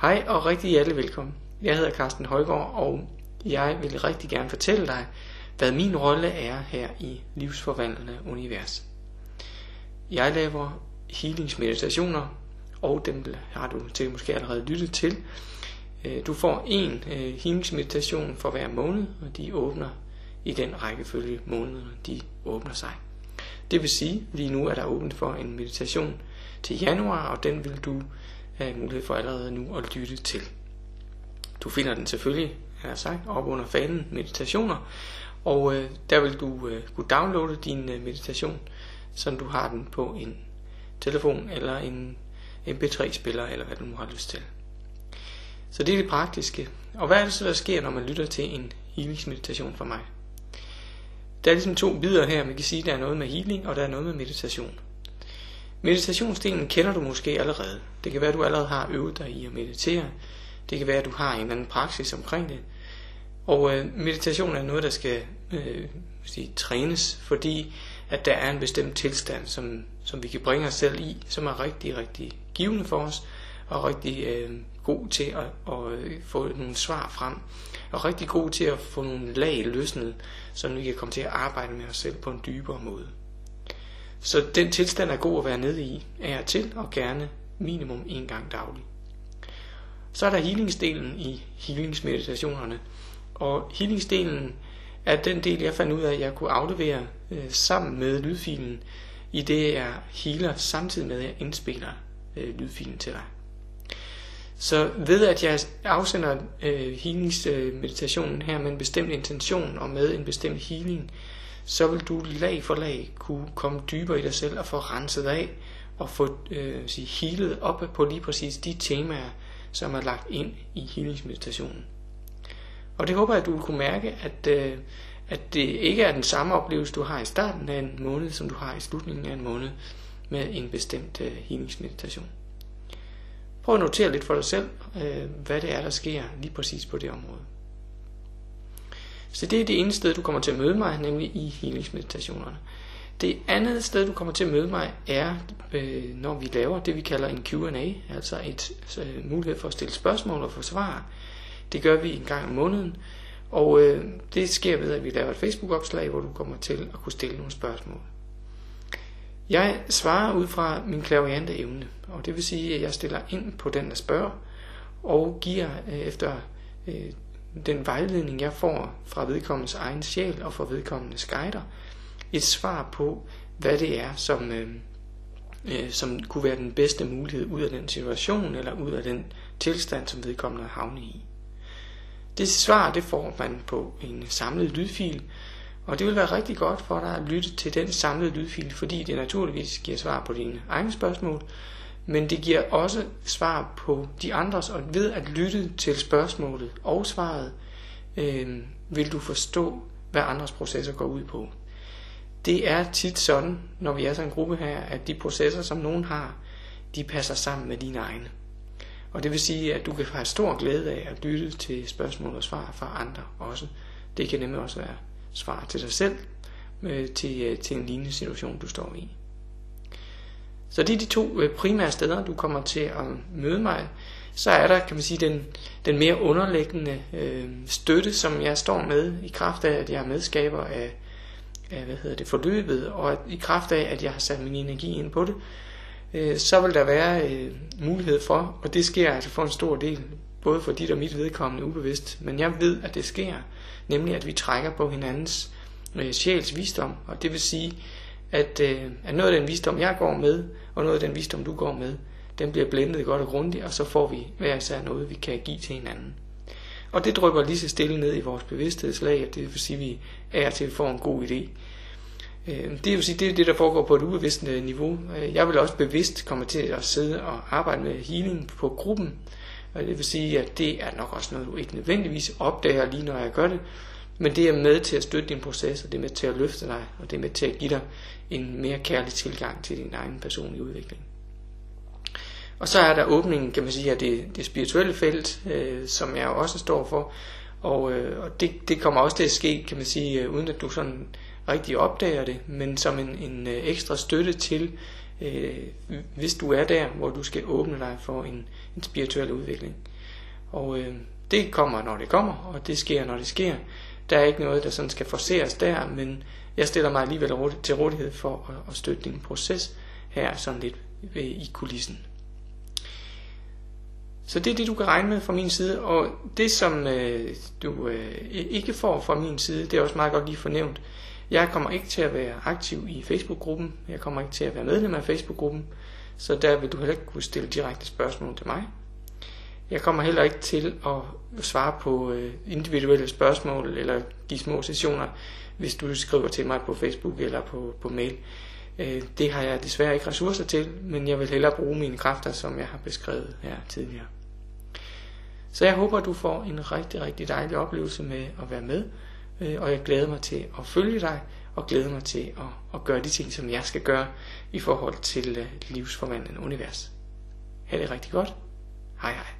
Hej og rigtig hjertelig velkommen. Jeg hedder Carsten Højgaard, og jeg vil rigtig gerne fortælle dig, hvad min rolle er her i livsforvandlende univers. Jeg laver healingsmeditationer, og dem har du til måske allerede lyttet til. Øh, du får en øh, healingsmeditation for hver måned, og de åbner i den rækkefølge månederne, de åbner sig. Det vil sige, lige nu er der åbent for en meditation til januar, og den vil du have mulighed for allerede nu at lytte til. Du finder den selvfølgelig, jeg har sagt, op under fanen meditationer, og øh, der vil du øh, kunne downloade din øh, meditation, så du har den på en telefon eller en mp3-spiller, eller hvad du nu har lyst til. Så det er det praktiske. Og hvad er det så, der sker, når man lytter til en healingsmeditation fra mig? Der er ligesom to bidder her. Man kan sige, at der er noget med healing, og der er noget med meditation. Meditationsdelen kender du måske allerede. Det kan være, at du allerede har øvet dig i at meditere. Det kan være, at du har en eller anden praksis omkring det. Og øh, meditation er noget, der skal øh, sige, trænes, fordi at der er en bestemt tilstand, som, som vi kan bringe os selv i, som er rigtig, rigtig givende for os, og rigtig øh, god til at, at øh, få nogle svar frem, og rigtig god til at få nogle lag løsnet, så vi kan komme til at arbejde med os selv på en dybere måde. Så den tilstand er god at være nede i, er til og gerne minimum en gang daglig. Så er der healingsdelen i healingsmeditationerne, og healingsdelen er den del, jeg fandt ud af, at jeg kunne aflevere øh, sammen med lydfilen, i det jeg healer samtidig med, at jeg indspiller øh, lydfilen til dig. Så ved at jeg afsender øh, healingsmeditationen her med en bestemt intention og med en bestemt healing, så vil du lag for lag kunne komme dybere i dig selv og få renset af og få øh, sige, healet op på lige præcis de temaer, som er lagt ind i healingsmeditationen. Og det håber jeg, at du vil kunne mærke, at, øh, at det ikke er den samme oplevelse, du har i starten af en måned, som du har i slutningen af en måned med en bestemt øh, healingsmeditation. Prøv at notere lidt for dig selv, øh, hvad det er, der sker lige præcis på det område. Så det er det ene sted, du kommer til at møde mig, nemlig i healingsmeditationerne. Det andet sted, du kommer til at møde mig, er, øh, når vi laver det, vi kalder en Q&A, altså et øh, mulighed for at stille spørgsmål og få svar. Det gør vi en gang om måneden, og øh, det sker ved, at vi laver et Facebook-opslag, hvor du kommer til at kunne stille nogle spørgsmål. Jeg svarer ud fra min klaviante evne, og det vil sige, at jeg stiller ind på den, der spørger, og giver øh, efter øh, den vejledning, jeg får fra vedkommendes egen sjæl og fra vedkommendes guider, et svar på, hvad det er, som, øh, øh, som kunne være den bedste mulighed ud af den situation, eller ud af den tilstand, som vedkommende er havnet i. Det svar, det får man på en samlet lydfil, og det vil være rigtig godt for dig at lytte til den samlede lydfil, fordi det naturligvis giver svar på dine egne spørgsmål, men det giver også svar på de andres, og ved at lytte til spørgsmålet og svaret, øh, vil du forstå, hvad andres processer går ud på. Det er tit sådan, når vi er sådan en gruppe her, at de processer, som nogen har, de passer sammen med dine egne. Og det vil sige, at du kan have stor glæde af at lytte til spørgsmål og svar fra andre også. Det kan nemlig også være svar til dig selv, øh, til, øh, til en lignende situation, du står i. Så det er de to øh, primære steder, du kommer til at møde mig. Så er der, kan man sige, den, den mere underliggende øh, støtte, som jeg står med i kraft af, at jeg er medskaber af, af hvad hedder det, forløbet, og at, i kraft af, at jeg har sat min energi ind på det, øh, så vil der være øh, mulighed for, og det sker altså for en stor del, både for dit og mit vedkommende ubevidst, men jeg ved, at det sker, nemlig at vi trækker på hinandens øh, sjæls visdom, og det vil sige, at, øh, at noget af den visdom, jeg går med, og noget af den visdom, du går med, den bliver blendet godt og grundigt, og så får vi hver især noget, vi kan give til hinanden. Og det drypper lige så stille ned i vores bevidsthedslag, og det vil sige, at vi er til at få en god idé. Øh, det vil sige, det er det, der foregår på et ubevidst øh, niveau. Øh, jeg vil også bevidst komme til at sidde og arbejde med healing på gruppen, og det vil sige, at det er nok også noget, du ikke nødvendigvis opdager lige når jeg gør det, men det er med til at støtte din proces, og det er med til at løfte dig, og det er med til at give dig en mere kærlig tilgang til din egen personlige udvikling. Og så er der åbningen, kan man sige, af det, det spirituelle felt, øh, som jeg også står for. Og, øh, og det, det kommer også til at ske, kan man sige, øh, uden at du sådan rigtig opdager det, men som en, en øh, ekstra støtte til øh, hvis du er der, hvor du skal åbne dig for en, en spirituel udvikling. Og øh, det kommer, når det kommer, og det sker, når det sker. Der er ikke noget, der sådan skal forceres der, men jeg stiller mig alligevel til rådighed for at, at støtte din proces her sådan lidt i kulissen. Så det er det, du kan regne med fra min side, og det, som øh, du øh, ikke får fra min side, det er også meget godt lige fornævnt. Jeg kommer ikke til at være aktiv i Facebook-gruppen, jeg kommer ikke til at være medlem af Facebook-gruppen, så der vil du heller ikke kunne stille direkte spørgsmål til mig. Jeg kommer heller ikke til at svare på øh, individuelle spørgsmål eller give små sessioner, hvis du skriver til mig på Facebook eller på, på mail. Øh, det har jeg desværre ikke ressourcer til, men jeg vil hellere bruge mine kræfter, som jeg har beskrevet her tidligere. Så jeg håber, du får en rigtig, rigtig dejlig oplevelse med at være med, øh, og jeg glæder mig til at følge dig, og glæder mig til at, at gøre de ting, som jeg skal gøre i forhold til livsforvandlende univers. Ha' det rigtig godt. Hej hej.